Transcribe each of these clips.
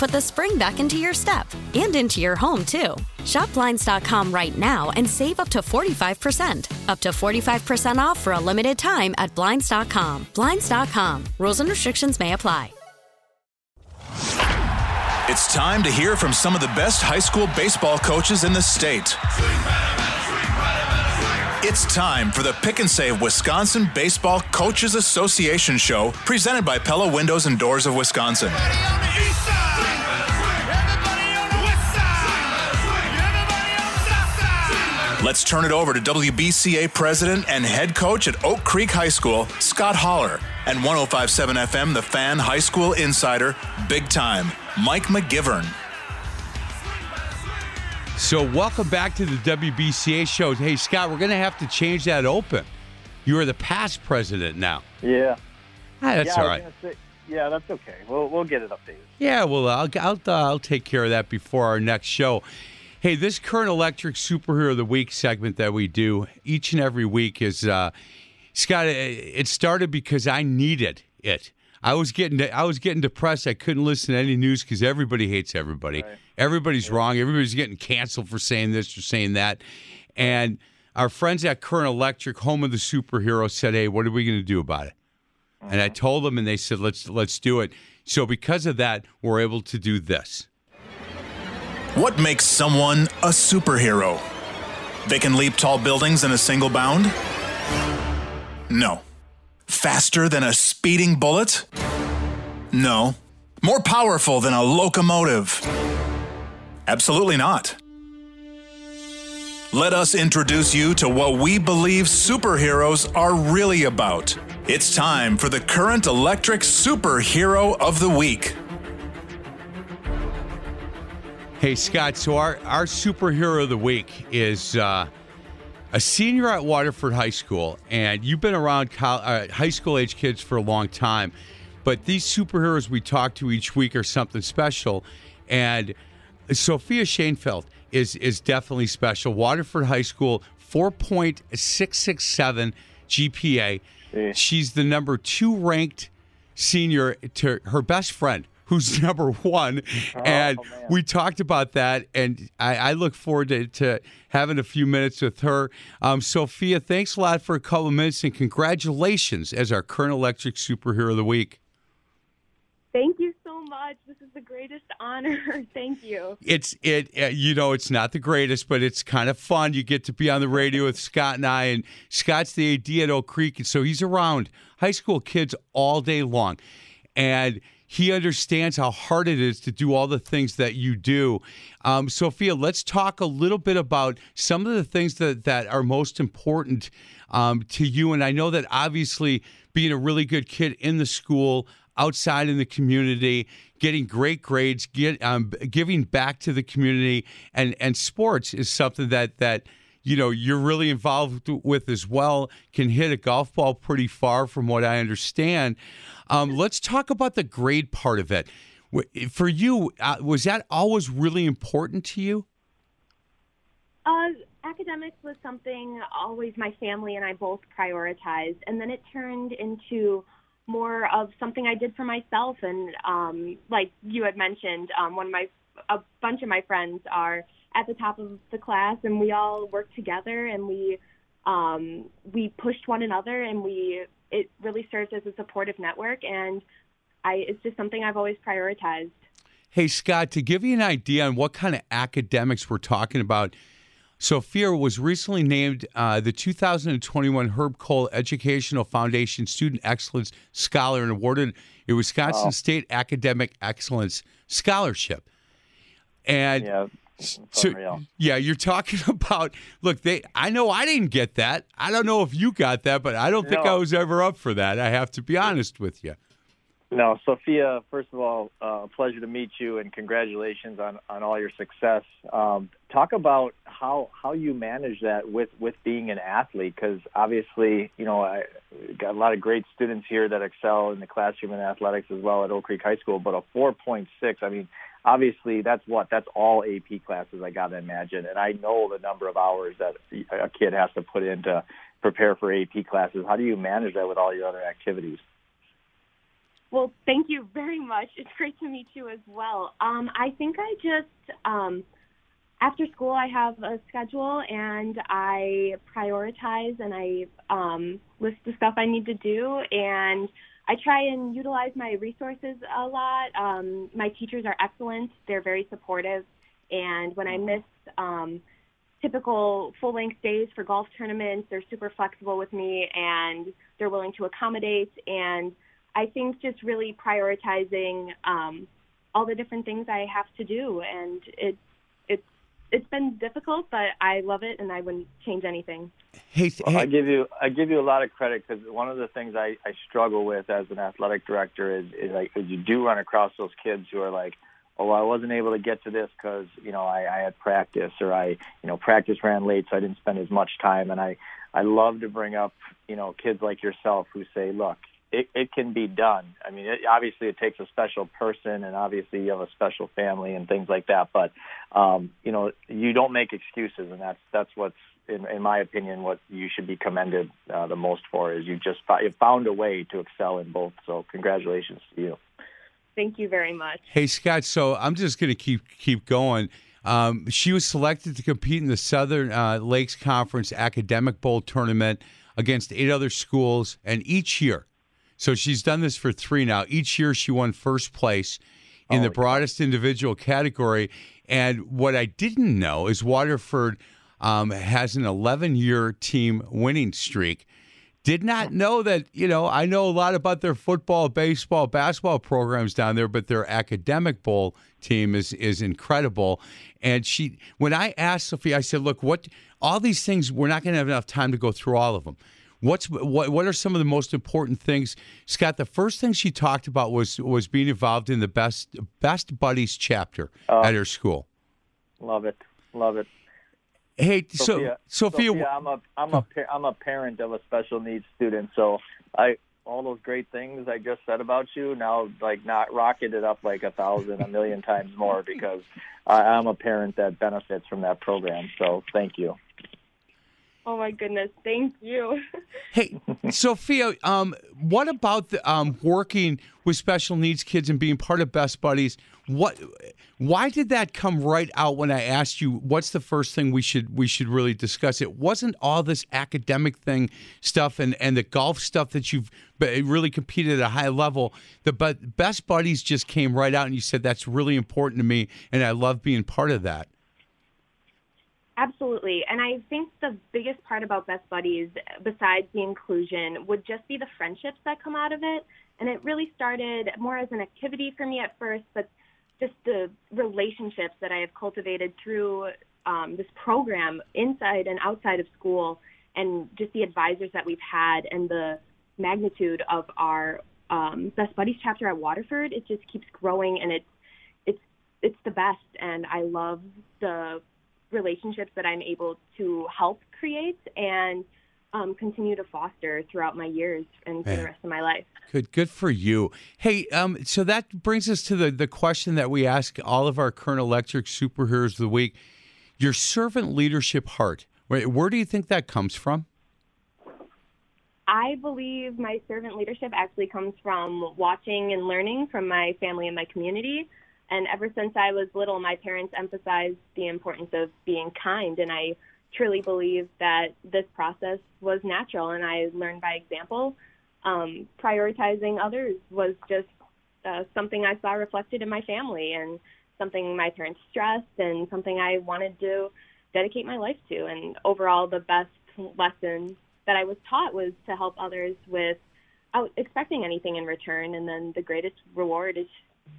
put the spring back into your step and into your home, too. Shop Blinds.com right now and save up to 45%. Up to 45% off for a limited time at Blinds.com. Blinds.com. Rules and restrictions may apply. It's time to hear from some of the best high school baseball coaches in the state. It's time for the Pick and Save Wisconsin Baseball Coaches Association show presented by Pella Windows and Doors of Wisconsin. Let's turn it over to WBCA president and head coach at Oak Creek High School, Scott Holler, and 1057 FM, the fan high school insider, big time, Mike McGivern. So, welcome back to the WBCA show. Hey, Scott, we're going to have to change that open. You are the past president now. Yeah. Ah, that's yeah, all I was right. gonna say- yeah, that's okay. We'll we'll get it updated. Yeah, well, I'll, I'll, uh, I'll take care of that before our next show. Hey, this current electric superhero of the week segment that we do each and every week is uh, Scott. It it started because I needed it. I was getting I was getting depressed. I couldn't listen to any news because everybody hates everybody. Everybody's wrong. Everybody's getting canceled for saying this or saying that. And our friends at Current Electric, home of the superhero, said, "Hey, what are we going to do about it?" And I told them, and they said, "Let's let's do it." So because of that, we're able to do this. What makes someone a superhero? They can leap tall buildings in a single bound? No. Faster than a speeding bullet? No. More powerful than a locomotive? Absolutely not. Let us introduce you to what we believe superheroes are really about. It's time for the current electric superhero of the week. Hey Scott, so our our superhero of the week is uh, a senior at Waterford High School, and you've been around col- uh, high school age kids for a long time, but these superheroes we talk to each week are something special, and Sophia Shanefield is is definitely special. Waterford High School, four point six six seven GPA. She's the number two ranked senior to her best friend who's number one and we talked about that and I, I look forward to, to having a few minutes with her um, sophia thanks a lot for a couple of minutes and congratulations as our current electric superhero of the week Thank you so much. This is the greatest honor. Thank you. it's it uh, you know it's not the greatest but it's kind of fun you get to be on the radio with scott and i and scott's the ad at oak creek and so he's around high school kids all day long and he understands how hard it is to do all the things that you do um, sophia let's talk a little bit about some of the things that, that are most important um, to you and i know that obviously being a really good kid in the school outside in the community, getting great grades, get um, giving back to the community, and and sports is something that that you know you're really involved with as well. Can hit a golf ball pretty far, from what I understand. Um, let's talk about the grade part of it. For you, uh, was that always really important to you? Uh, academics was something always my family and I both prioritized, and then it turned into more of something I did for myself. And um, like you had mentioned, um, one of my a bunch of my friends are at the top of the class, and we all work together, and we um, we pushed one another, and we it really serves as a supportive network. And I it's just something I've always prioritized. Hey, Scott, to give you an idea on what kind of academics we're talking about, Sophia was recently named uh, the 2021 Herb Kohl Educational Foundation Student Excellence Scholar and awarded a Wisconsin Wow. State Academic Excellence Scholarship. And Yeah, it's so, yeah, you're talking about. Look, they. I know I didn't get that. I don't know if you got that, but I don't think I was ever up for that. I have to be honest with you. No, Sophia. First of all, uh, pleasure to meet you, and congratulations on, on all your success. Um, talk about how how you manage that with with being an athlete, because obviously, you know, I got a lot of great students here that excel in the classroom in athletics as well at Oak Creek High School. But a 4.6, I mean, obviously, that's what that's all AP classes. I got to imagine, and I know the number of hours that a kid has to put in to prepare for AP classes. How do you manage that with all your other activities? Well, thank you very much. It's great to meet you as well. Um, I think I just um, after school I have a schedule and I prioritize and I um, list the stuff I need to do and I try and utilize my resources a lot. Um, my teachers are excellent; they're very supportive, and when I miss um, typical full length days for golf tournaments, they're super flexible with me and they're willing to accommodate. And I think just really prioritizing um, all the different things I have to do, and it it's it's been difficult, but I love it, and I wouldn't change anything. Hey, Well, I give you I give you a lot of credit because one of the things I, I struggle with as an athletic director is, is like is you do run across those kids who are like, oh, I wasn't able to get to this because you know I, I had practice or I you know practice ran late, so I didn't spend as much time. And I I love to bring up you know kids like yourself who say, look, it, it can be done. I mean, it, obviously it takes a special person, and obviously you have a special family and things like that. But um, you know, you don't make excuses, and that's that's what's in, in my opinion what you should be commended uh, the most for is you just fi- you found a way to excel in both. So congratulations to you. Thank you very much. Hey Scott, so I'm just going to keep keep going. Um, she was selected to compete in the Southern uh, Lakes Conference Academic Bowl tournament against eight other schools, and each year, so she's done this for three now. Each year, she won first place in the broadest individual category. And what I didn't know is Waterford um, has an 11 year team winning streak. Did not know that, you know, I know a lot about their football, baseball, basketball programs down there, but their academic bowl team is is incredible. And she when I asked Sophia, I said, look, what all these things, we're not gonna have enough time to go through all of them. What's what what are some of the most important things? Scott, the first thing she talked about was was being involved in the best best buddies chapter oh. at her school. Love it, love it. Hey, Sophia, so Sophia, Sophia, I'm a I'm a I'm a parent of a special needs student, so I all those great things I just said about you now like not rocketed up like a thousand, a million times more because I, I'm a parent that benefits from that program. So thank you. Oh my goodness, thank you. Hey, Sophia, um, what about the, um, working with special needs kids and being part of Best Buddies? What, why did that come right out when I asked you? What's the first thing we should we should really discuss? It wasn't all this academic thing stuff and, and the golf stuff that you've really competed at a high level. The but Best Buddies just came right out, and you said that's really important to me, and I love being part of that. Absolutely. And I think the biggest part about Best Buddies, besides the inclusion, would just be the friendships that come out of it. And it really started more as an activity for me at first, but just the relationships that I have cultivated through um, this program inside and outside of school, and just the advisors that we've had, and the magnitude of our um, Best Buddies chapter at Waterford, it just keeps growing, and it's it's it's the best. And I love the relationships that I'm able to help create and um, continue to foster throughout my years and for Yeah. the rest of my life. Good, good for you. Hey, um, so that brings us to the the question that we ask all of our current electric superheroes of the week: your servant leadership heart. Where, where do you think that comes from? I believe my servant leadership actually comes from watching and learning from my family and my community. And ever since I was little, my parents emphasized the importance of being kind. And I truly believe that this process was natural and I learned by example. Um, prioritizing others was just uh, something I saw reflected in my family and something my parents stressed and something I wanted to dedicate my life to. And overall, the best lesson that I was taught was to help others without expecting anything in return. And then the greatest reward is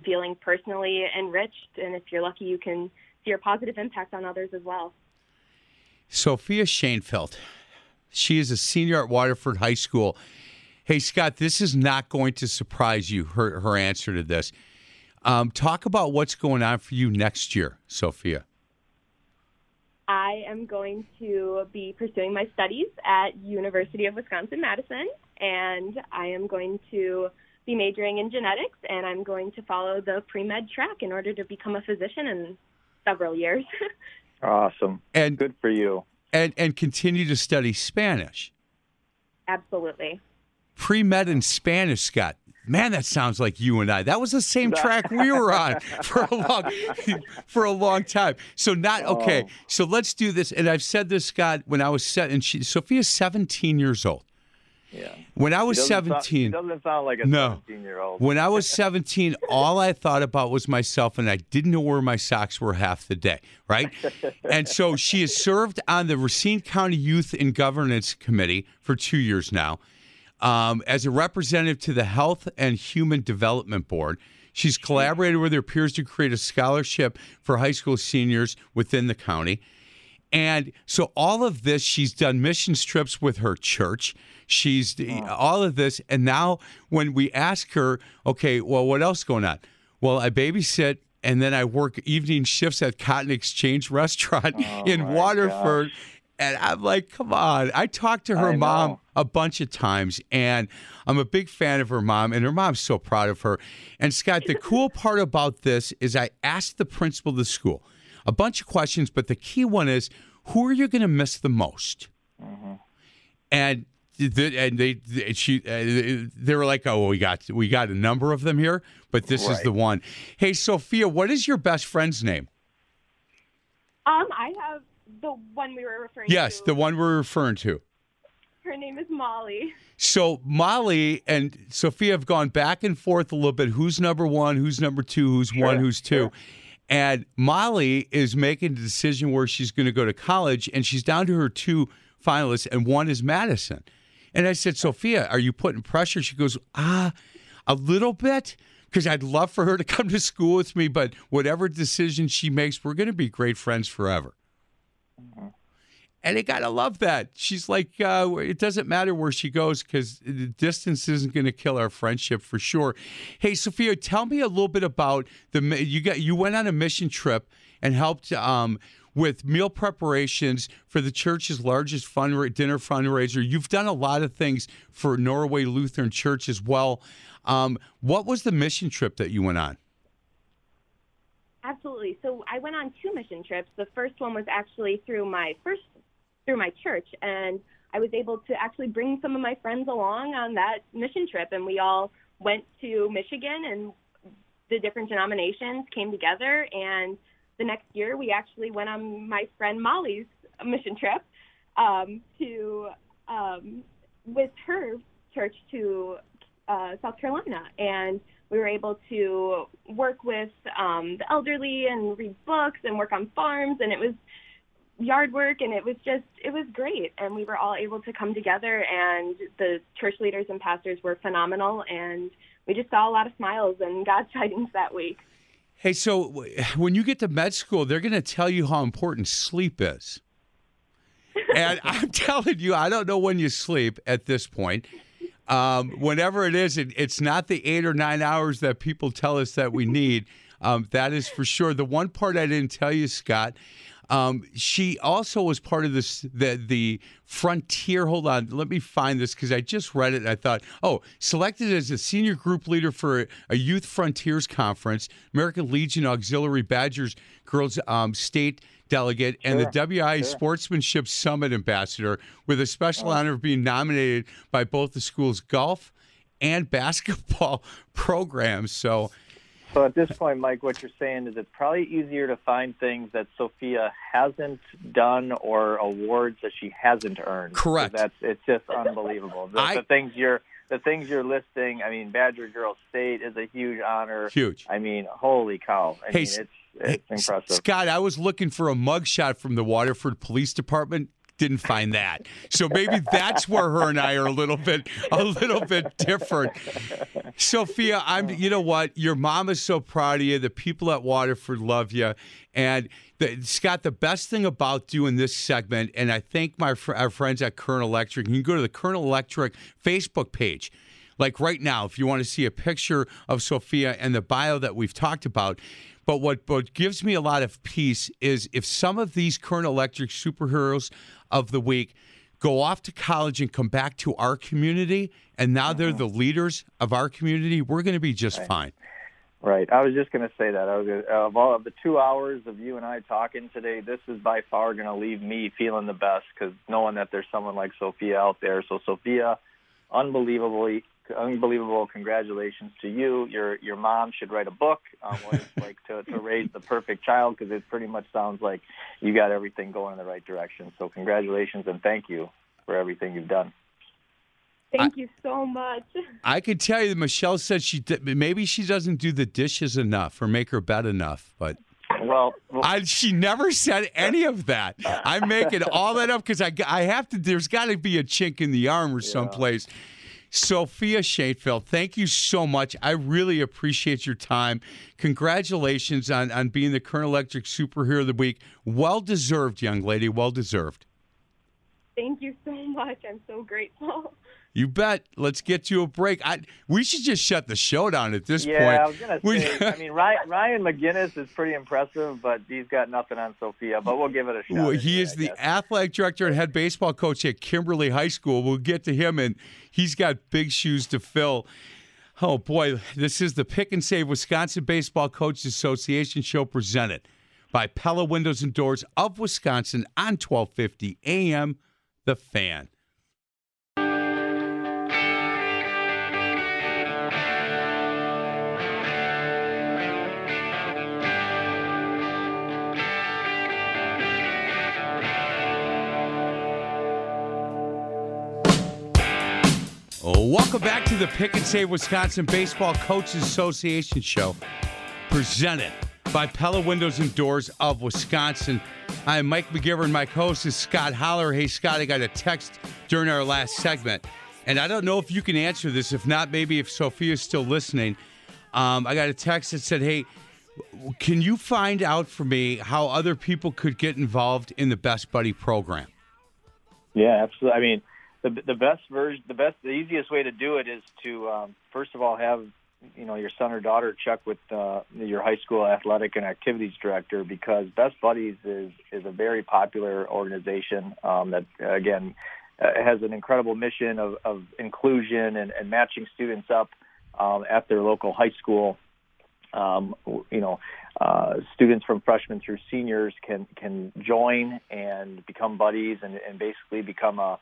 feeling personally enriched. And if you're lucky, you can see your positive impact on others as well. Sophia Shainfeld. She is a senior at Waterford High School. Hey, Scott, this is not going to surprise you, her, her answer to this. Um, talk about what's going on for you next year, Sophia. I am going to be pursuing my studies at University of Wisconsin-Madison, and I am going to be majoring in genetics, and I'm going to follow the pre-med track in order to become a physician in several years. Awesome. And Good for you. and and continue to study Spanish. Absolutely. Pre med in Spanish, Scott. Man, that sounds like you and I. That was the same track we were on for a long for a long time. So not okay. So let's do this. And I've said this, Scott, when I was set and she Sophia's 17 years old. Yeah. When I was sound- 17, doesn't sound like a No. 17 year old. when I was 17, all I thought about was myself, and I didn't know where my socks were half the day, right? and so she has served on the Racine County Youth and Governance Committee for two years now. Um, as a representative to the Health and Human Development Board, she's collaborated with her peers to create a scholarship for high school seniors within the county. And so all of this, she's done missions trips with her church. She's all of this. And now when we ask her, okay, well, what else going on? Well, I babysit and then I work evening shifts at Cotton Exchange Restaurant oh in my Waterford. And I'm like, come on. I talked to her I mom know. a bunch of times, and I'm a big fan of her mom, and her mom's so proud of her. And Scott, the cool part about this is I asked the principal of the school a bunch of questions, but the key one is who are you going to miss the most? And the, and they, they she uh, they were like, oh, we got we got a number of them here, but this is the one. Hey, Sophia, what is your best friend's name? Um, I have the one we were referring Yes, to. the one we're referring to. Her name is Molly. So Molly and Sophia have gone back and forth a little bit. Who's number one? Who's number two? Who's one? Who's two? And Molly is making a decision where she's going to go to college, and she's down to her two finalists, and one is Madison. And I said, Sophia, are you putting pressure? She goes, ah, a little bit, because I'd love for her to come to school with me, but whatever decision she makes, we're going to be great friends forever. And I gotta love that. She's like, uh, it doesn't matter where she goes because the distance isn't going to kill our friendship for sure. Hey, Sophia, tell me a little bit about the you got you went on a mission trip and helped um, with meal preparations for the church's largest dinner fundraiser. You've done a lot of things for Norway Lutheran Church as well. Um, what was the mission trip that you went on? Absolutely. So I went on two mission trips. The first one was actually through my first through my church and I was able to actually bring some of my friends along on that mission trip and we all went to Michigan and the different denominations came together and the next year we actually went on my friend Molly's mission trip um, to um, with her church to uh, South Carolina, and we were able to work with um, the elderly and read books and work on farms, and it was yard work, and it was just it was great, and we were all able to come together, and the church leaders and pastors were phenomenal, and we just saw a lot of smiles and God tidings that week. Hey, so when you get to med school, they're going to tell you how important sleep is. And I'm telling you, I don't know when you sleep at this point. Um, whenever it is, it, it's not the eight or nine hours that people tell us that we need. Um, that is for sure. The one part I didn't tell you, Scott, Um, she also was part of this the the Frontier. Hold on, let me find this because I just read it and I thought, oh, selected as a senior group leader for a, a Youth Frontiers conference, American Legion Auxiliary Badgers Girls um, State delegate and the WI Sportsmanship Summit ambassador, with a special honor of being nominated by both the school's golf and basketball programs. So. So at this point, Mike, what you're saying is it's probably easier to find things that Sophia hasn't done or awards that she hasn't earned. Correct. So that's it's just unbelievable. The, I- the things you're the things you're listing. I mean, Badger Girl State is a huge honor. Huge. I mean, holy cow! I Hey, mean, it's it's Hey, impressive. Scott, I was looking for a mugshot from the Waterford Police Department. Didn't find that. So maybe that's where her and I are a little bit a little bit different. Sophia, I'm you know what? Your mom is so proud of you. The people at Waterford love you. And the, Scott, the best thing about doing this segment, and I thank my fr- our friends at Current Electric, you can go to the Current Electric Facebook page. Like right now, if you want to see a picture of Sophia and the bio that we've talked about. But what, what gives me a lot of peace is if some of these current Electric superheroes of the week go off to college and come back to our community, and now they're mm-hmm. the leaders of our community, we're going to be just fine. Right. I was just going to say that. I was gonna, of all of the two hours of you and I talking today, this is by far going to leave me feeling the best because knowing that there's someone like Sophia out there. So Sophia, unbelievably, unbelievable congratulations to you. Your your mom should write a book on what it's like to, to raise the perfect child because it pretty much sounds like you got everything going in the right direction. So congratulations and thank you for everything you've done. Thank you so much. I could tell you that Michelle said she did, maybe she doesn't do the dishes enough or make her bed enough, but Well, well I, she never said any of that. I'm making all that up because I, I have to. There's got to be a chink in the arm armor someplace. Sophia Shanefield, thank you so much. I really appreciate your time. Congratulations on, on being the Current Electric Superhero of the Week. Well deserved, young lady. Well deserved. Thank you so much. I'm so grateful. You bet. Let's get you a break. I, we should just shut the show down at this yeah, point. I was gonna say. I mean, Ryan, Ryan McGinnis is pretty impressive, but he's got nothing on Sophia. But we'll give it a shot. Well, he is I the guess. athletic director and head baseball coach at Kimberly High School. We'll get to him, and he's got big shoes to fill. Oh boy, this is the Pick and Save Wisconsin Baseball Coaches Association show presented by Pella Windows and Doors of Wisconsin on 1250 AM. The Fan. Welcome back to the Pick and Save Wisconsin Baseball Coaches Association show, presented by Pella Windows and Doors of Wisconsin. I'm Mike McGivern. My host is Scott Holler. Hey, Scott, I got a text during our last segment, and I don't know if you can answer this. If not, maybe if Sophia's still listening. Um, I got a text that said, "Hey, can you find out for me how other people could get involved in the Best Buddy program?" Yeah, absolutely. I mean, the the best version, the best, the easiest way to do it is to um, first of all have you know your son or daughter check with uh, your high school athletic and activities director because Best Buddies is is a very popular organization um, that again uh, has an incredible mission of, of inclusion and, and matching students up um, at their local high school. Um, you know, uh, students from freshmen through seniors can can join and become buddies and, and basically become a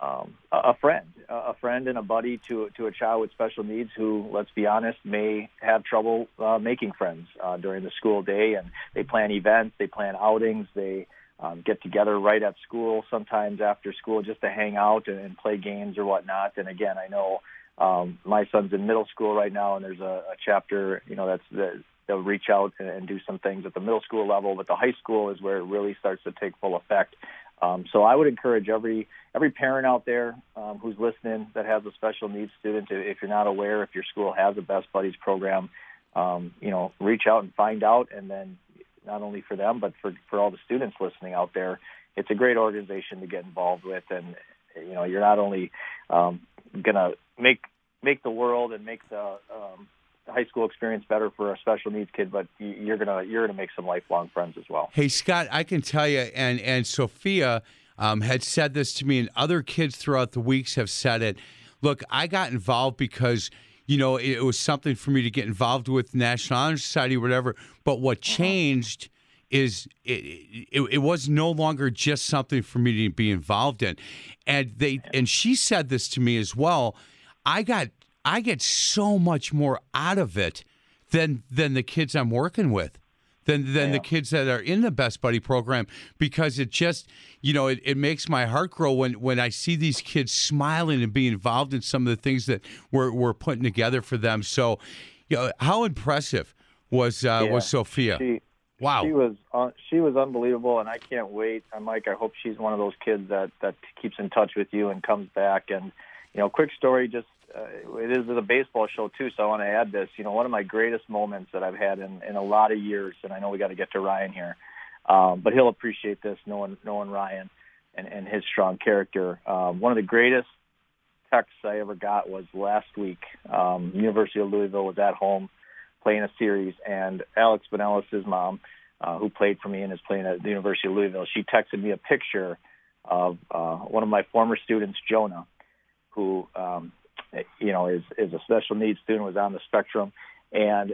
um, a friend, a friend and a buddy to to a child with special needs who, let's be honest, may have trouble uh, making friends uh, during the school day. And they plan events, they plan outings, they um, get together right at school, sometimes after school, just to hang out and, and play games or whatnot. And again, I know um, my son's in middle school right now, and there's a, a chapter, you know, that's the, they'll reach out and do some things at the middle school level, but the high school is where it really starts to take full effect. Um, so I would encourage every every parent out there um, who's listening that has a special needs student, to, if you're not aware, if your school has a Best Buddies program, um, you know, reach out and find out, and then not only for them, but for for all the students listening out there, it's a great organization to get involved with, and you know, you're not only um, gonna make make the world and make the um, high school experience better for a special needs kid, but you're gonna you're gonna make some lifelong friends as well. Hey Scott, I can tell you, and and Sophia um, had said this to me, and other kids throughout the weeks have said it. Look, I got involved because you know it, it was something for me to get involved with National Honor Society, or whatever. But what changed is it, it, it was no longer just something for me to be involved in, and they and she said this to me as well. I got I get so much more out of it than than the kids I'm working with than than the kids that are in the Best Buddy program because it just you know it, it makes my heart grow when when I see these kids smiling and being involved in some of the things that we're we're putting together for them. So, you know, how impressive was uh, Yeah. was Sophia? She, wow. She was uh, she was unbelievable, and I can't wait. I'm like, I hope she's one of those kids that that keeps in touch with you and comes back. And you know, quick story, just uh, it is a baseball show too, so I want to add this. You know, one of my greatest moments that I've had in in a lot of years, and I know we got to get to Ryan here, um, but he'll appreciate this knowing knowing Ryan and and his strong character. Um, one of the greatest texts I ever got was last week. Um, University of Louisville was at home playing a series, and Alex Vanellis' mom, uh, who played for me and is playing at the University of Louisville, she texted me a picture of uh, one of my former students, Jonah, who um, you know is is a special needs student, was on the spectrum, and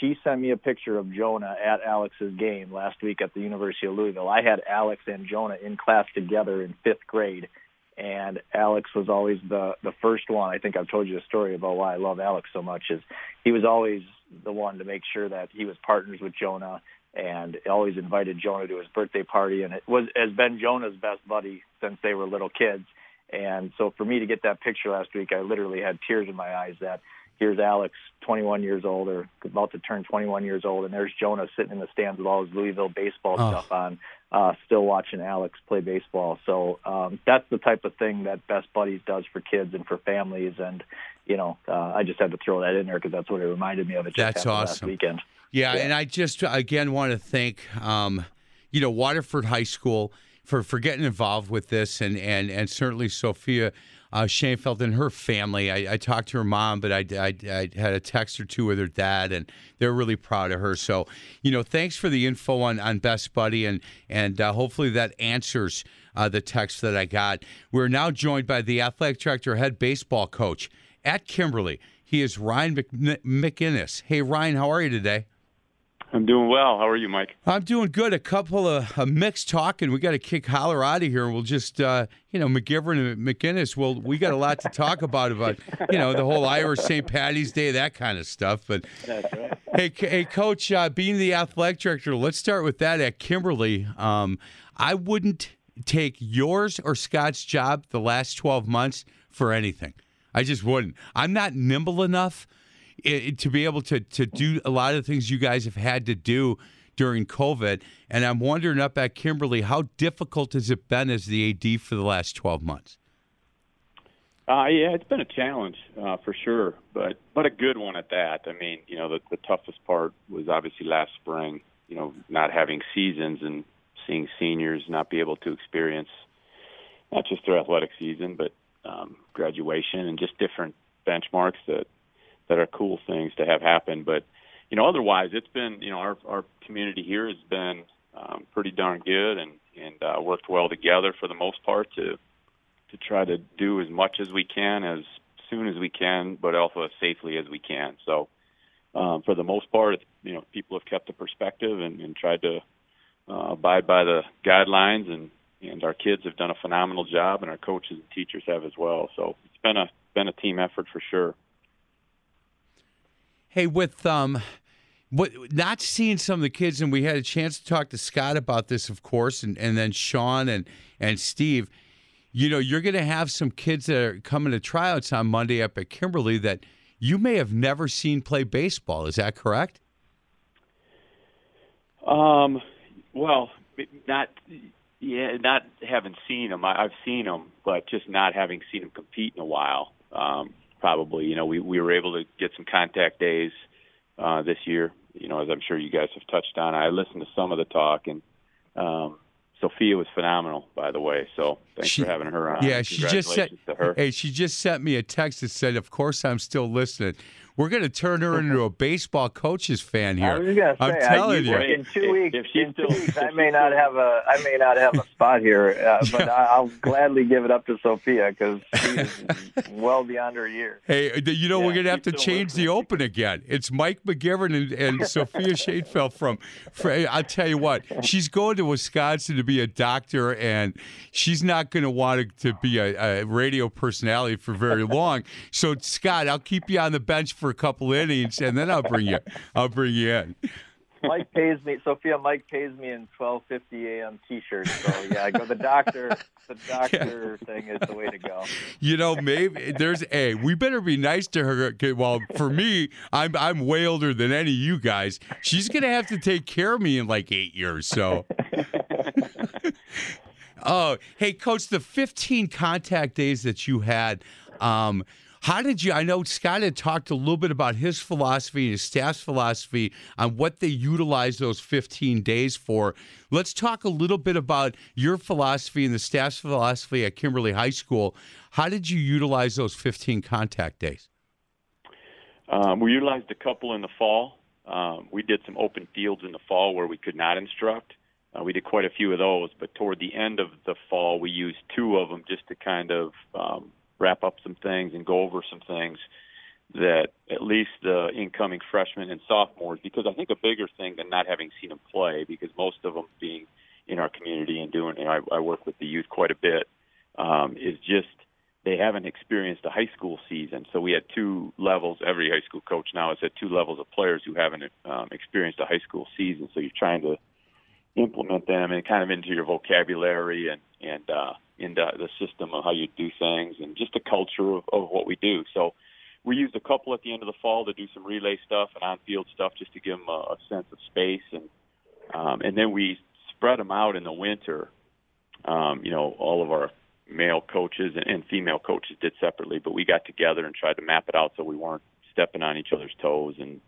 she sent me a picture of Jonah at Alex's game last week at the University of Louisville. I had Alex and Jonah in class together in fifth grade, and Alex was always the the first one. I think I've told you a story about why I love Alex so much. Is he was always the one to make sure that he was partners with Jonah and always invited Jonah to his birthday party, and it was has been Jonah's best buddy since they were little kids. And so for me to get that picture last week, I literally had tears in my eyes that here's Alex, 21 years old or about to turn 21 years old, and there's Jonah sitting in the stands with all his Louisville baseball Oh. stuff on, uh, still watching Alex play baseball. So um, that's the type of thing that Best Buddies does for kids and for families. And you know, uh, I just had to throw that in there because that's what it reminded me of. It That's happened last weekend. Yeah, Yeah. and I just again want to thank um, you know Waterford High School for for getting involved with this, and and and certainly Sophia uh, Shainfeld and her family. I, I talked to her mom, but I, I I had a text or two with her dad, and they're really proud of her. So you know, thanks for the info on on Best Buddy, and and uh, hopefully that answers. Uh, the text that I got. We're now joined by the athletic director, head baseball coach at Kimberly. He is Ryan Mc- McInnes. Hey, Ryan, how are you today? I'm doing well. How are you, Mike? I'm doing good. A couple of a mixed talking. We got to kick Holler out of here. We'll just, uh, you know, McGivern and McGinnis. Well, we got a lot to talk about about, you know, the whole Irish St. Patty's Day, that kind of stuff. But hey, hey, Coach, uh, being the athletic director, let's start with that at Kimberly. Um, I wouldn't take yours or Scott's job the last 12 months for anything. I just wouldn't. I'm not nimble enough i to be able to to do a lot of the things you guys have had to do during COVID. And I'm wondering up at Kimberly, how difficult has it been as the AD for the last 12 months? Uh, yeah, it's been a challenge uh, for sure, but but a good one at that. I mean, you know, the, the toughest part was obviously last spring. You know, not having seasons and seeing seniors not be able to experience not just their athletic season, but um, graduation and just different benchmarks that that are cool things to have happen. But you know, otherwise, it's been you know our our community here has been um, pretty darn good and and uh, worked well together for the most part to to try to do as much as we can as soon as we can, but also as safely as we can. So, um, for the most part, you know, people have kept the perspective and, and tried to uh, abide by the guidelines, and and our kids have done a phenomenal job, and our coaches and teachers have as well. So it's been a been a team effort for sure. Hey, with um, what not seeing some of the kids, and we had a chance to talk to Scott about this, of course, and, and then Sean and and Steve. You know, you're going to have some kids that are coming to tryouts on Monday up at Kimberly that you may have never seen play baseball. Is that correct? Um, well, not yeah, not having seen them. I, I've seen them, but just not having seen them compete in a while. Um, probably, you know, we we were able to get some contact days uh, this year. You know, as I'm sure you guys have touched on. I listened to some of the talk, and um, Sophia was phenomenal, by the way. So thanks She- for having her on. yeah, she just said- Congratulations to to her. Hey, she just sent me a text that said, "Of course, I'm still listening." We're going to turn her into a baseball coach's fan here. I was say, I'm I- telling you. in two weeks, if she's in two weeks, I may not have a, I may not have a spot here, uh, but I- I'll gladly give it up to Sophia because she's well beyond her years. Hey, uh, you know we're going to have to change the open again. It's Mike McGivern and, and Sophia Shadefeld from, from. I'll tell you what, she's going to Wisconsin to be a doctor, and she's not going to want to be a, a radio personality for very long. So Scott, I'll keep you on the bench for a couple innings, and then I'll bring you. I'll bring you in. Mike pays me, Sophia. Mike pays me in twelve fifty a.m. T-shirts. So yeah, I go. The doctor, the doctor thing is the way to go. You know, maybe there's a. We better be nice to her. Well, for me, I'm I'm way older than any of you guys. She's gonna have to take care of me in like eight years. So. oh, hey, coach, the 15 contact days that you had. Um, how did you? I know Scott had talked a little bit about his philosophy and his staff's philosophy on what they utilize those 15 days for. Let's talk a little bit about your philosophy and the staff's philosophy at Kimberly High School. How did you utilize those 15 contact days? Um, we utilized a couple in the fall. Um, we did some open fields in the fall where we could not instruct. Uh, we did quite a few of those, but toward the end of the fall, we used two of them just to kind of um, wrap up some things and go over some things that at least the incoming freshmen and sophomores, because I think a bigger thing than not having seen them play, because most of them being in our community and doing, and I, I work with the youth quite a bit, um, is just they haven't experienced a high school season. So we had two levels. Every high school coach now has had two levels of players who haven't um, experienced a high school season. So you're trying to implement them and kind of into your vocabulary and and uh, into the system of how you do things and just the culture of, of what we do. So we used a couple at the end of the fall to do some relay stuff and on-field stuff just to give them a, a sense of space and um, and then we spread them out in the winter. Um, you know, all of our male coaches and, and female coaches did separately, but we got together and tried to map it out so we weren't stepping on each other's toes and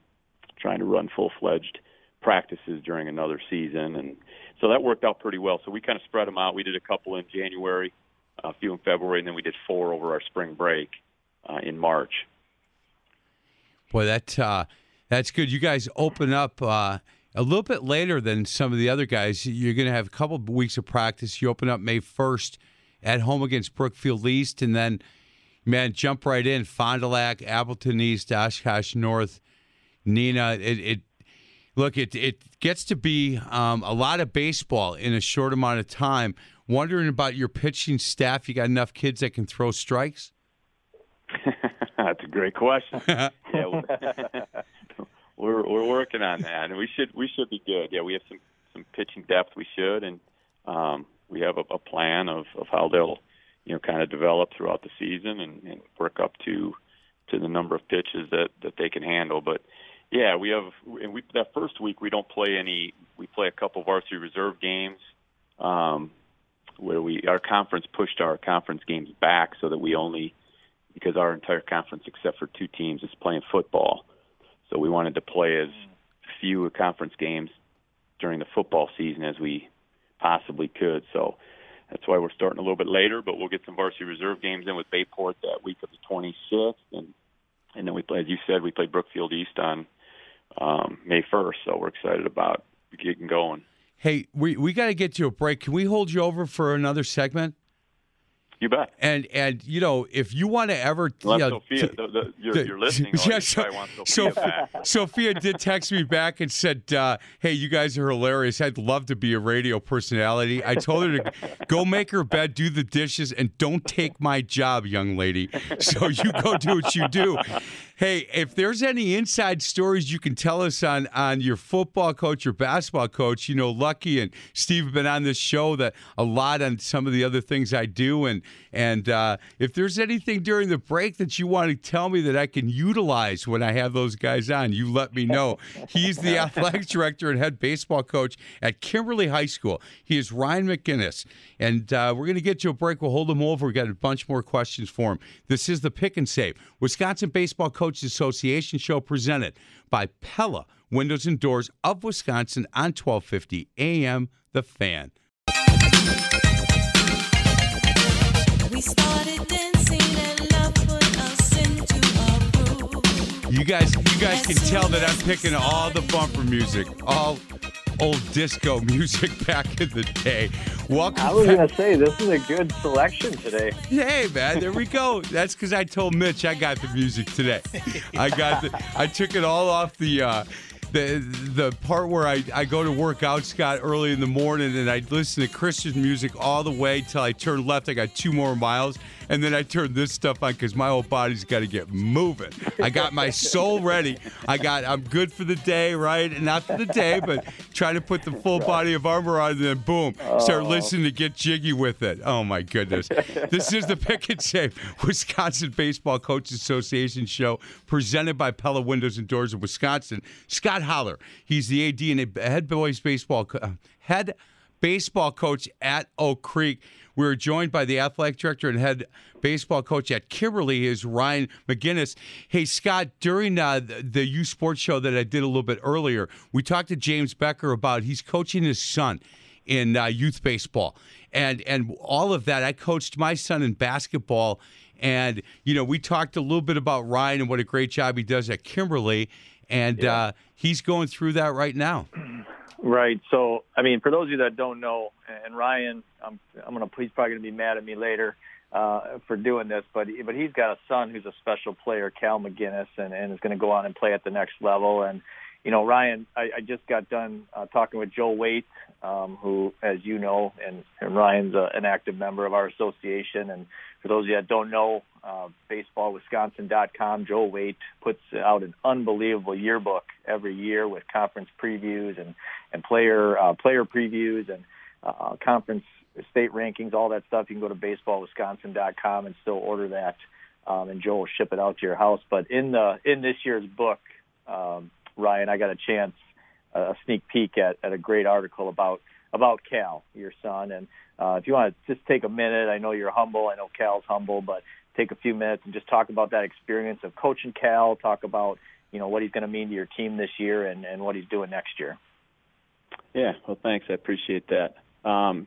trying to run full-fledged practices during another season, and so that worked out pretty well. So we kind of spread them out. We did a couple in January, a few in February, and then we did four over our spring break uh, in March. Boy, that uh, that's good. You guys open up uh, a little bit later than some of the other guys. You're going to have a couple of weeks of practice. You open up May 1st at home against Brookfield East, and then, man, jump right in. Fond du Lac, Appleton East, Oshkosh North, Neenah. It, it look it it gets to be um, a lot of baseball in a short amount of time. Wondering about your pitching staff. You got enough kids that can throw strikes? That's a great question. yeah, we're we're working on that, and we should we should be good. Yeah, we have some some pitching depth. We should, and um, we have a, a plan of of how they'll you know kind of develop throughout the season and, and work up to to the number of pitches that that they can handle. But yeah, we have and we that first week we don't play any. We play a couple varsity reserve games. Um, where we our conference pushed our conference games back so that we only because our entire conference except for two teams is playing football. So we wanted to play as few conference games during the football season as we possibly could. So that's why we're starting a little bit later, but we'll get some varsity reserve games in with Bay Port that week of the 26th, and and then we play, as you said, we play Brookfield East on um, May 1st. So we're excited about getting going. Hey, we, we got to get to a break. Can we hold you over for another segment? You bet. And and you know if you want to ever Unless you know, Sophia, t- the, the, you're, the- you're listening. Yeah, so- Sophia so- Sophia did text me back and said, uh, "Hey, you guys are hilarious. I'd love to be a radio personality." I told her to go make her bed, do the dishes, and don't take my job, young lady. So you go do what you do. Hey, if there's any inside stories you can tell us on on your football coach or basketball coach, you know, Lucky and Steve have been on this show that a lot on some of the other things I do, and and uh, if there's anything during the break that you want to tell me that I can utilize when I have those guys on, you let me know. He's the athletics director and head baseball coach at Kimberly High School. He is Ryan McGinnis, and uh, we're going to get to a break. We'll hold him over. We've got a bunch more questions for him. This is the Pick and Save Wisconsin Baseball Coaches Association show presented by Pella Windows and Doors of Wisconsin on 1250 AM The Fan. You guys, you guys can tell that I'm picking all the bumper music, all old disco music back in the day. Welcome. I was back- going to say, this is a good selection today. Hey man, there we go. That's because I told Mitch I got the music today. I got the, I took it all off the uh, the the part where I, I go to work out, Scott, early in the morning, and I listen to Christian music all the way till I turn left. I got two more miles, and then I turn this stuff on because my whole body's got to get moving. I got my soul ready. I got I'm good for the day, right? Not for the day, but trying to put the full body of armor on, and then boom, start listening to get jiggy with it. Oh my goodness! This is the Pick and Save Wisconsin Baseball Coaches Association show presented by Pella Windows and Doors of Wisconsin. Scott Holler, he's the AD and a head boys baseball uh, head baseball coach at Oak Creek. We're joined by the athletic director and head baseball coach at Kimberly, is Ryan McGinnis. Hey, Scott, during uh, the, the U Sports show that I did a little bit earlier, we talked to James Becker about he's coaching his son in uh, youth baseball, and and all of that. I coached my son in basketball, and you know we talked a little bit about Ryan and what a great job he does at Kimberly, and uh, he's going through that right now. Right. So, I mean, for those of you that don't know, and Ryan, I'm, I'm gonna, he's probably gonna be mad at me later uh, for doing this, but but he's got a son who's a special player, Cal McGinnis, and, and is going to go on and play at the next level. And you know, Ryan, I, I just got done uh, talking with Joe Waite, um, who, as you know, and, and Ryan's a, an active member of our association. And for those of you that don't know, uh, baseballwisconsin.com, Joe Waite puts out an unbelievable yearbook every year with conference previews and and player uh, player previews and uh, conference state rankings, all that stuff. You can go to baseballwisconsin.com and still order that, um, and Joe will ship it out to your house. But in the in this year's book, um, Ryan, I got a chance, a sneak peek at, at a great article about about Cal, your son. And uh, if you want to just take a minute, I know you're humble. I know Cal's humble, but take a few minutes and just talk about that experience of coaching Cal. Talk about you know what he's going to mean to your team this year and, and what he's doing next year. Yeah, well, thanks. I appreciate that. Um,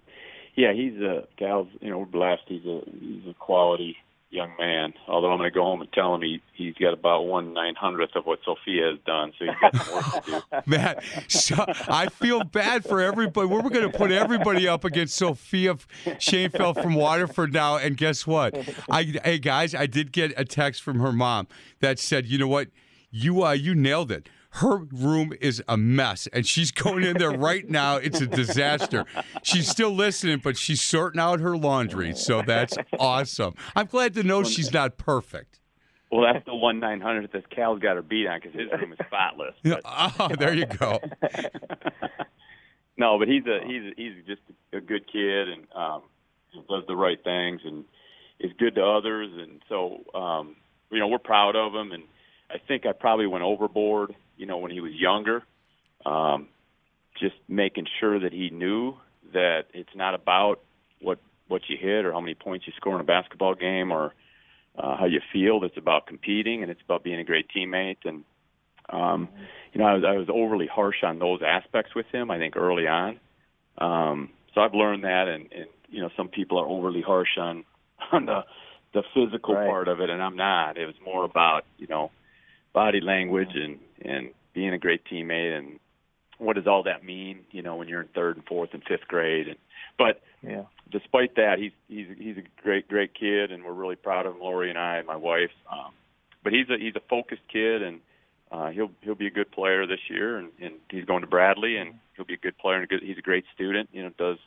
yeah, he's a Cal's. You know, we're blessed. He's a he's a quality young man. Although I'm going to go home and tell him he he's got about one nine hundredth of what Sophia has done, so he's got some work to do. Man, so I feel bad for everybody. We're going to put everybody up against Sophia Shanefield from Waterford now. And guess what? I hey guys, I did get a text from her mom that said, "You know what? You uh, you nailed it." Her room is a mess, and she's going in there right now. It's a disaster. She's still listening, but she's sorting out her laundry. So that's awesome. I'm glad to know she's not perfect. Well, that's the one nine hundred that Cal's got her beat on because his room is spotless. But, Oh, there you go. no, but he's a he's a, he's just a good kid and um, does the right things and is good to others. And so, um, you know, we're proud of him. And I think I probably went overboard, you know, when he was younger, um, just making sure that he knew that it's not about what what you hit or how many points you score in a basketball game or uh, how you feel. It's about competing and it's about being a great teammate. And um, you know, I was I was overly harsh on those aspects with him. I think early on. Um, so I've learned that, and, and you know, some people are overly harsh on on the the physical Right. part of it, and I'm not. It was more about you know body language and and being a great teammate and what does all that mean you know when you're in third and fourth and fifth grade and but Yeah. despite that he's he's he's a great great kid and we're really proud of him Lori and I and my wife um but he's a he's a focused kid and uh he'll he'll be a good player this year and and he's going to Bradley and he'll be a good player and a good he's a great student you know does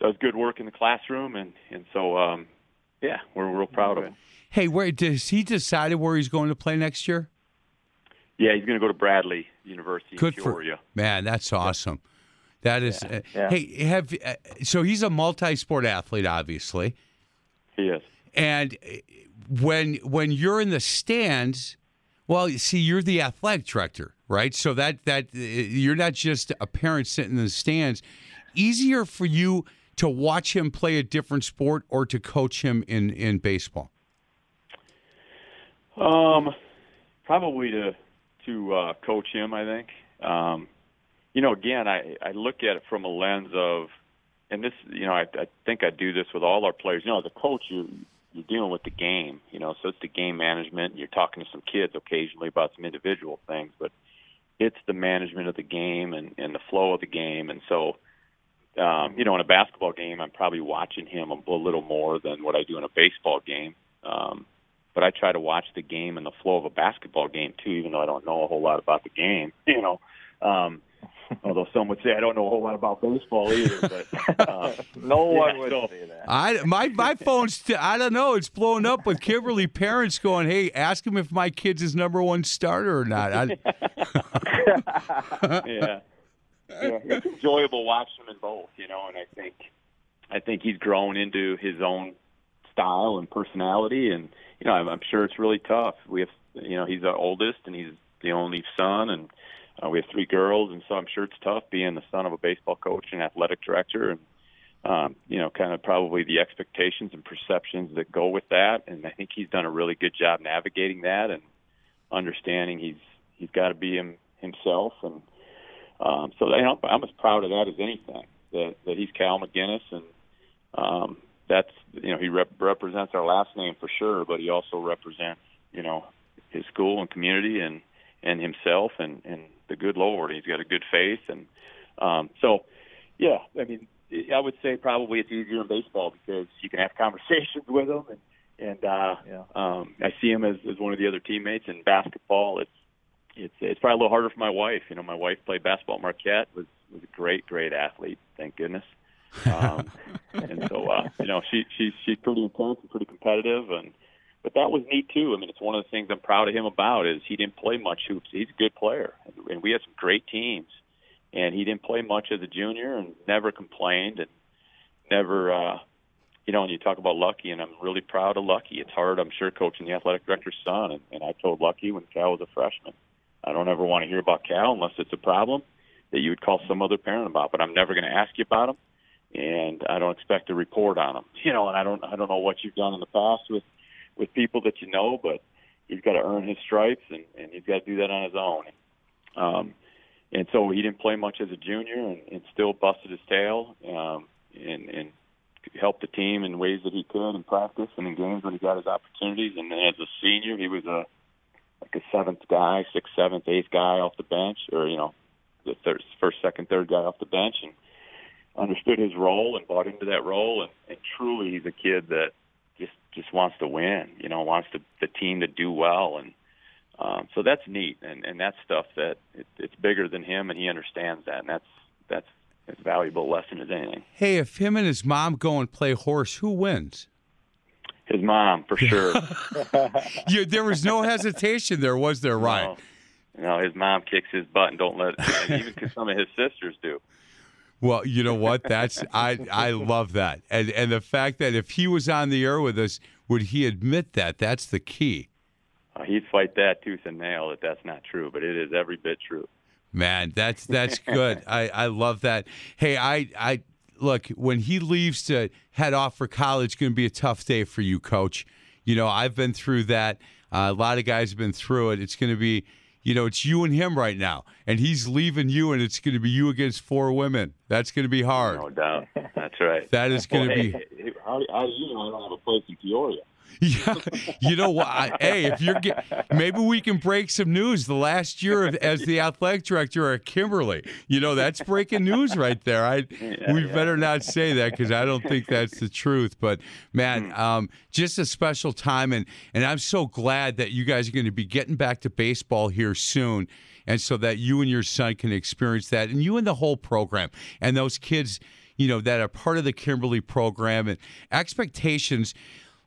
does good work in the classroom and and so um yeah we're real proud of him Hey, where does he decided where he's going to play next year? Yeah he's going to go to Bradley University Good in for Peoria man. That's awesome. That is. uh, Yeah. Hey, have uh, so he's a multi-sport athlete, obviously, he is and uh, when when you're in the stands, well, you see, you're the athletic director, right? So that that uh, you're not just a parent sitting in the stands. Easier for you to watch him play a different sport or to coach him in in baseball. Um, probably to to uh, coach him. I think. Um, you know, again, I I look at it from a lens of, and this, you know, I, I think I do this with all our players. You know, as a coach, you you're dealing with the game, you know. So it's the game management. You're talking to some kids occasionally about some individual things, but it's the management of the game and, and the flow of the game. And so, um, you know, in a basketball game, I'm probably watching him a little more than what I do in a baseball game. Um, but I try to watch the game and the flow of a basketball game too, even though I don't know a whole lot about the game. You know, um, although some would say I don't know a whole lot about baseball either. But uh, no one yeah, would so- say that. I my my phone's st- I don't know. It's blowing up with Kimberly parents going, "Hey, ask him if my kid's his number one starter or not." I, yeah. yeah, it's enjoyable watching him in both, you know, and I think I think he's grown into his own style and personality, and you know, I'm, I'm sure it's really tough. We have, you know, he's our oldest, and he's the only son, and uh, we have three girls, and so I'm sure it's tough being the son of a baseball coach and athletic director, and um, you know, kind of probably the expectations and perceptions that go with that. And I think he's done a really good job navigating that and understanding he's he's got to be him himself. And um, so you know, I'm as proud of that as anything that that he's Cal McGinnis, and um, that's you know he rep- represents our last name for sure, but he also represents you know his school and community and and himself and and the good Lord. He's got a good faith, and um, so yeah, I mean, I would say probably it's easier in baseball because you can have conversations with him, and and uh, Yeah. um, I see him as, as one of the other teammates. In basketball, it's it's it's probably a little harder for my wife. You know, my wife played basketball at Marquette, was was a great great athlete, thank goodness. Um, and so uh, you know, she she's she's pretty intense and pretty competitive, and but that was neat too. I mean, it's one of the things I'm proud of him about is he didn't play much hoops. He's a good player, and, we had some great teams and he didn't play much as a junior and never complained and never uh you know, and you talk about Lucky, and I'm really proud of Lucky. It's hard, I'm sure, coaching the athletic director's son. And, and I told Lucky when Cal was a freshman, I don't ever want to hear about Cal unless it's a problem that you would call some other parent about. But I'm never going to ask you about him, and I don't expect a report on him. You know, and I don't, I don't know what you've done in the past with with people that you know, but he's got to earn his stripes, and, and he's got to do that on his own. Um, and so he didn't play much as a junior, and, and still busted his tail, um, and, and helped the team in ways that he could in practice and in games when he got his opportunities. And then as a senior, he was a like a seventh guy, sixth, seventh, eighth guy off the bench, or you know, the third, first, second, third guy off the bench, and understood his role and bought into that role. And, and truly, he's a kid that just just wants to win. You know, wants to, the team to do well, and um, so that's neat. And and that's stuff that it, it's bigger than him, and he understands that, and that's that's as valuable lesson as anything. hey, if him and his mom go and play horse, who wins? His mom, for sure. You, there was no hesitation there, was there, Ryan? No, no, his mom kicks his butt and don't let and even 'cause some of his sisters do. Well, you know what? That's I I love that, and and the fact that if he was on the air with us, would he admit that? That's the key. Uh, he'd fight that tooth and nail that that's not true, but it is every bit true. Man, that's that's good. I, I love that. Hey, I I look when he leaves to head off for college, going to be a tough day for you, Coach. You know, I've been through that. Uh, a lot of guys have been through it. It's going to be, you know, it's you and him right now, and he's leaving you, and it's going to be you against four women. That's going to be hard. No doubt. That's right. That is going to be. how, how do you know I don't have a place in Peoria? Yeah, you know what? I, hey, if you're get, maybe we can break some news. The last year of, as the athletic director at Kimberly, you know that's breaking news right there. I we better not say that because I don't think that's the truth. But man, um, just a special time, and and I'm so glad that you guys are going to be getting back to baseball here soon, and so that you and your son can experience that, and you and the whole program, and those kids, you know, that are part of the Kimberly program, and expectations.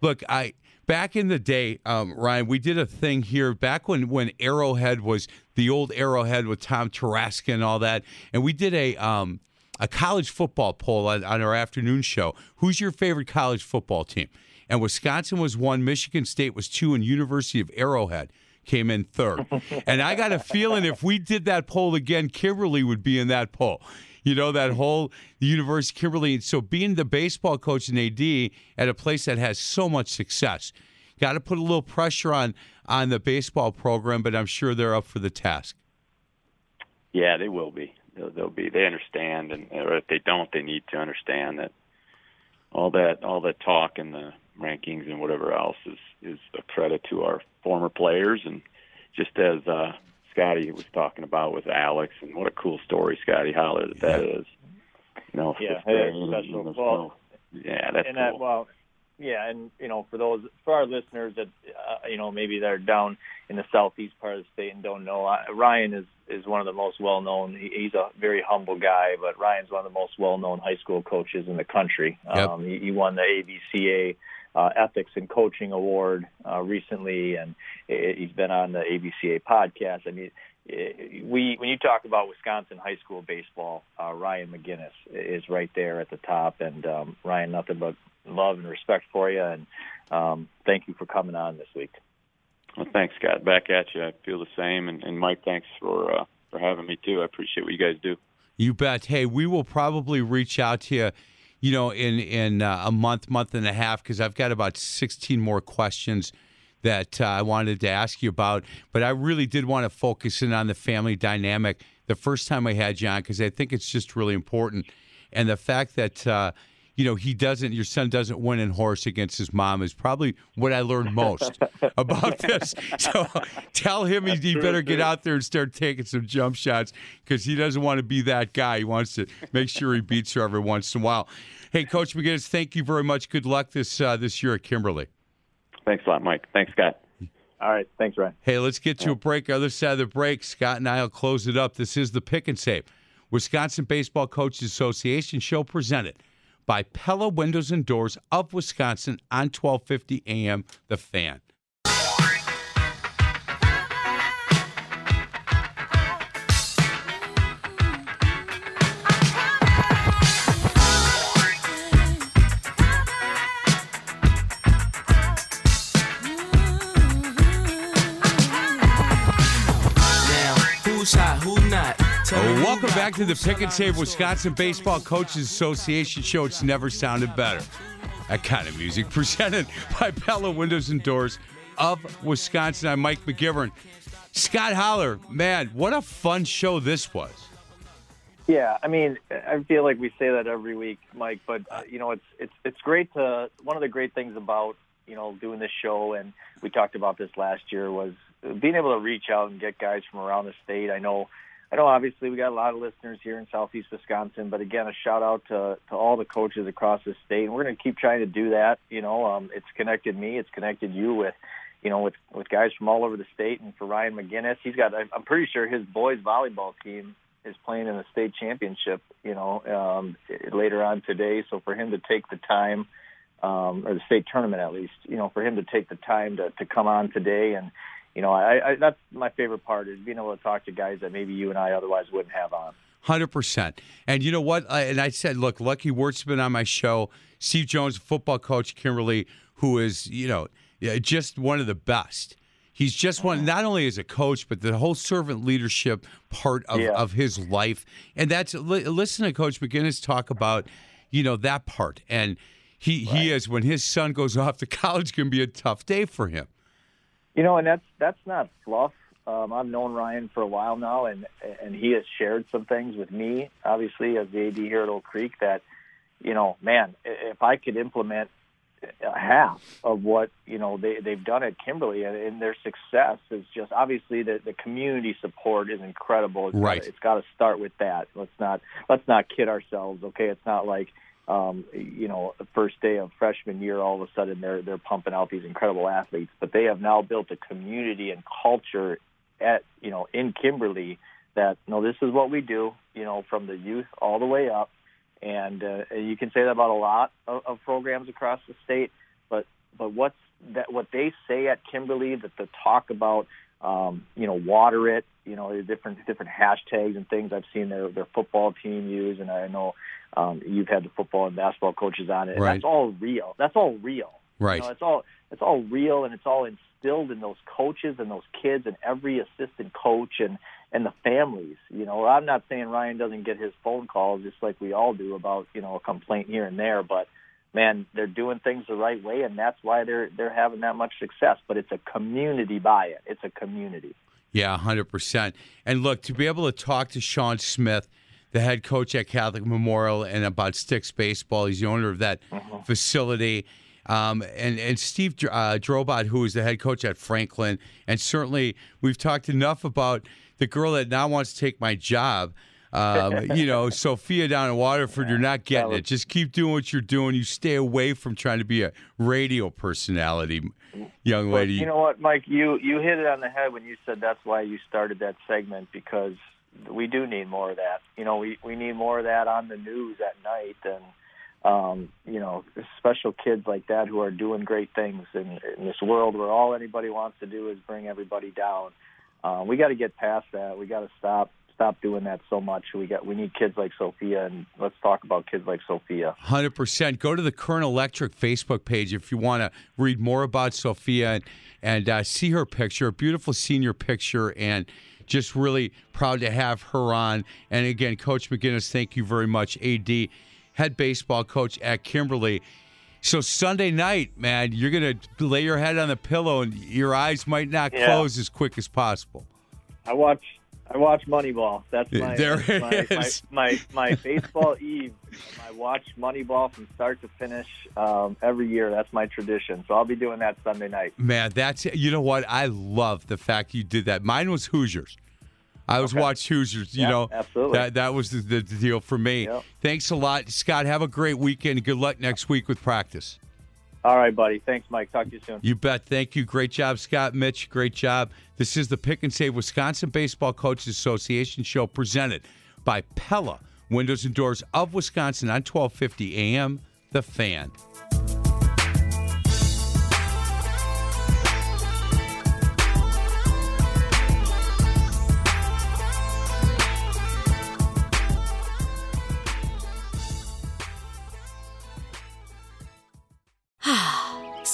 Look, I back in the day, um, Ryan, we did a thing here back when when Arrowhead was the old Arrowhead with Tom Taraska and all that, and we did a um, a college football poll on, on our afternoon show. Who's your favorite college football team? And Wisconsin was one, Michigan State was two, and University of Arrowhead came in third. and I got a feeling if we did that poll again, Kimberly would be in that poll. You know, that whole the University of Kimberly. So being the baseball coach and AD at a place that has so much success, got to put a little pressure on on the baseball program, but I'm sure they're up for the task. Yeah, they will be. They'll, they'll be. They understand, and or if they don't, they need to understand that all that all that talk and the rankings and whatever else is is a credit to our former players and just as uh, Scotty was talking about with Alex and what a cool story Scotty Holler that that is. You know, Yeah, fifth it is grade, special. you Well, yeah, that's and cool. that well yeah and you know for those for our listeners that uh, you know maybe they're down in the southeast part of the state and don't know uh, ryan is is one of the most well known he, he's a very humble guy but ryan's one of the most well known high school coaches in the country Yep. um he, he won the abca uh, ethics and coaching award uh, recently and uh, he's been on the abca podcast i mean we when you talk about Wisconsin high school baseball, uh, Ryan McGinnis is right there at the top, and um, Ryan, nothing but love and respect for you, and um, thank you for coming on this week. Well, thanks, Scott. Back at you. I feel the same, and, and Mike, thanks for uh, for having me too. I appreciate what you guys do. You bet. Hey, we will probably reach out to you, you know, in in uh, a month, month and a half, because I've got about sixteen more questions that uh, I wanted to ask you about. But I really did want to focus in on the family dynamic the first time I had on, because I think it's just really important, and the fact that. You know, he doesn't, your son doesn't win in horse against his mom is probably what I learned most about this. So tell him he, he better get out there and start taking some jump shots because he doesn't want to be that guy. He wants to make sure he beats her every once in a while. Hey, Coach McGinnis, thank you very much. Good luck this uh, this year at Kimberly. Thanks a lot, Mike. Thanks, Scott. All right, thanks, Ryan. Hey, let's get to a break. Other side of the break, Scott and I will close it up. This is the Pick and Save, Wisconsin Baseball Coaches Association show presented by Pella Windows and Doors of Wisconsin on 1250 AM The Fan. Now, who's hot, Oh, welcome back to the who's Pick and Save Wisconsin Baseball Coaches Association show. It's never sounded better. That kind of music presented by Pella Windows and Doors of Wisconsin. I'm Mike McGivern. Scott Holler, man, what a fun show this was. Yeah, I mean, I feel like we say that every week, Mike. But uh, you know, it's it's it's great to. One of the great things about you know doing this show, and we talked about this last year, was being able to reach out and get guys from around the state. I know, I know. Obviously, we got a lot of listeners here in Southeast Wisconsin, but again, a shout out to to all the coaches across the state, and we're going to keep trying to do that. You know, um, it's connected me, it's connected you with you know, with with guys from all over the state, and for Ryan McGinnis, he's got. I'm pretty sure his boys volleyball team is playing in the state championship. You know, um, later on today. So for him to take the time, um, or the state tournament at least, you know, for him to take the time to to come on today, and you know, I, I that's my favorite part is being able to talk to guys that maybe you and I otherwise wouldn't have on. Hundred percent. And you know what? I, and I said, look, Lucky Wirt's been on my show. Steve Jones, football coach, Kimberly, who is you know just one of the best. He's just one, not only as a coach, but the whole servant leadership part of, Yeah. of his life. And that's li- listen to Coach McGinnis talk about, you know, that part. And he he is when his son goes off to college, can be a tough day for him. You know, and that's that's not fluff. Um, I've known Ryan for a while now, and and he has shared some things with me, obviously as the AD here at Oak Creek. That, you know, man, if I could implement half of what you know they they've done at Kimberly, and, and their success is just obviously the the community support is incredible. It's Right. Gotta, it's got to start with that. Let's not let's not kid ourselves. Okay, it's not like um, you know, first day of freshman year, all of a sudden they're they're pumping out these incredible athletes. But they have now built a community and culture at you know in Kimberly that no, this is what we do. You know, from the youth all the way up, and uh, you can say that about a lot of, of programs across the state. But but what's that? What they say at Kimberly that the talk about, um, you know, water it. You know, the different different hashtags and things I've seen their their football team use, and I know um, you've had the football and basketball coaches on it. And Right. That's all real. That's all real. Right. You know, it's all it's all real and it's all instilled in those coaches and those kids and every assistant coach and and the families. You know, I'm not saying Ryan doesn't get his phone calls just like we all do about you know a complaint here and there, but man, they're doing things the right way, and that's why they're they're having that much success. But it's a community buy it. It's a community. Yeah, hundred percent. And look, to be able to talk to Sean Smith, the head coach at Catholic Memorial, and about Sticks baseball, he's the owner of that facility. Um, and and Steve uh, Drobot, who is the head coach at Franklin, and certainly we've talked enough about the girl that now wants to take my job. Um, you know, Sophia down in Waterford, you're not getting it. Just keep doing what you're doing. You stay away from trying to be a radio personality, young Well, lady. you know what, Mike? You you hit it on the head when you said that's why you started that segment because we do need more of that. You know, we we need more of that on the news at night and um, you know, special kids like that who are doing great things in, in this world where all anybody wants to do is bring everybody down. Uh, we got to get past that. We got to stop stop doing that so much. We got we need kids like Sophia, and let's talk about kids like Sophia. Hundred percent. Go to the Current Electric Facebook page if you want to read more about Sophia and and uh, see her picture, a beautiful senior picture, and just really proud to have her on. And again, Coach McGinnis, thank you very much. Ad, head baseball coach at Kimberly. So Sunday night, man, you're gonna lay your head on the pillow and your eyes might not Yeah. close as quick as possible. I watch I watch Moneyball. That's my There my, my, my my baseball eve. I watch Moneyball from start to finish um, every year. That's my tradition. So I'll be doing that Sunday night. Man, that's you know what I love the fact you did that. Mine was Hoosiers. I was Okay. watch Hoosiers. You Yeah, know, absolutely. That that was the, the, the deal for me. Yep. Thanks a lot, Scott. Have a great weekend. Good luck next week with practice. All right, buddy. Thanks, Mike. Talk to you soon. You bet. Thank you. Great job, Scott. Mitch, great job. This is the Pick and Save Wisconsin Baseball Coaches Association show presented by Pella Windows and Doors of Wisconsin on 1250 AM. The Fan.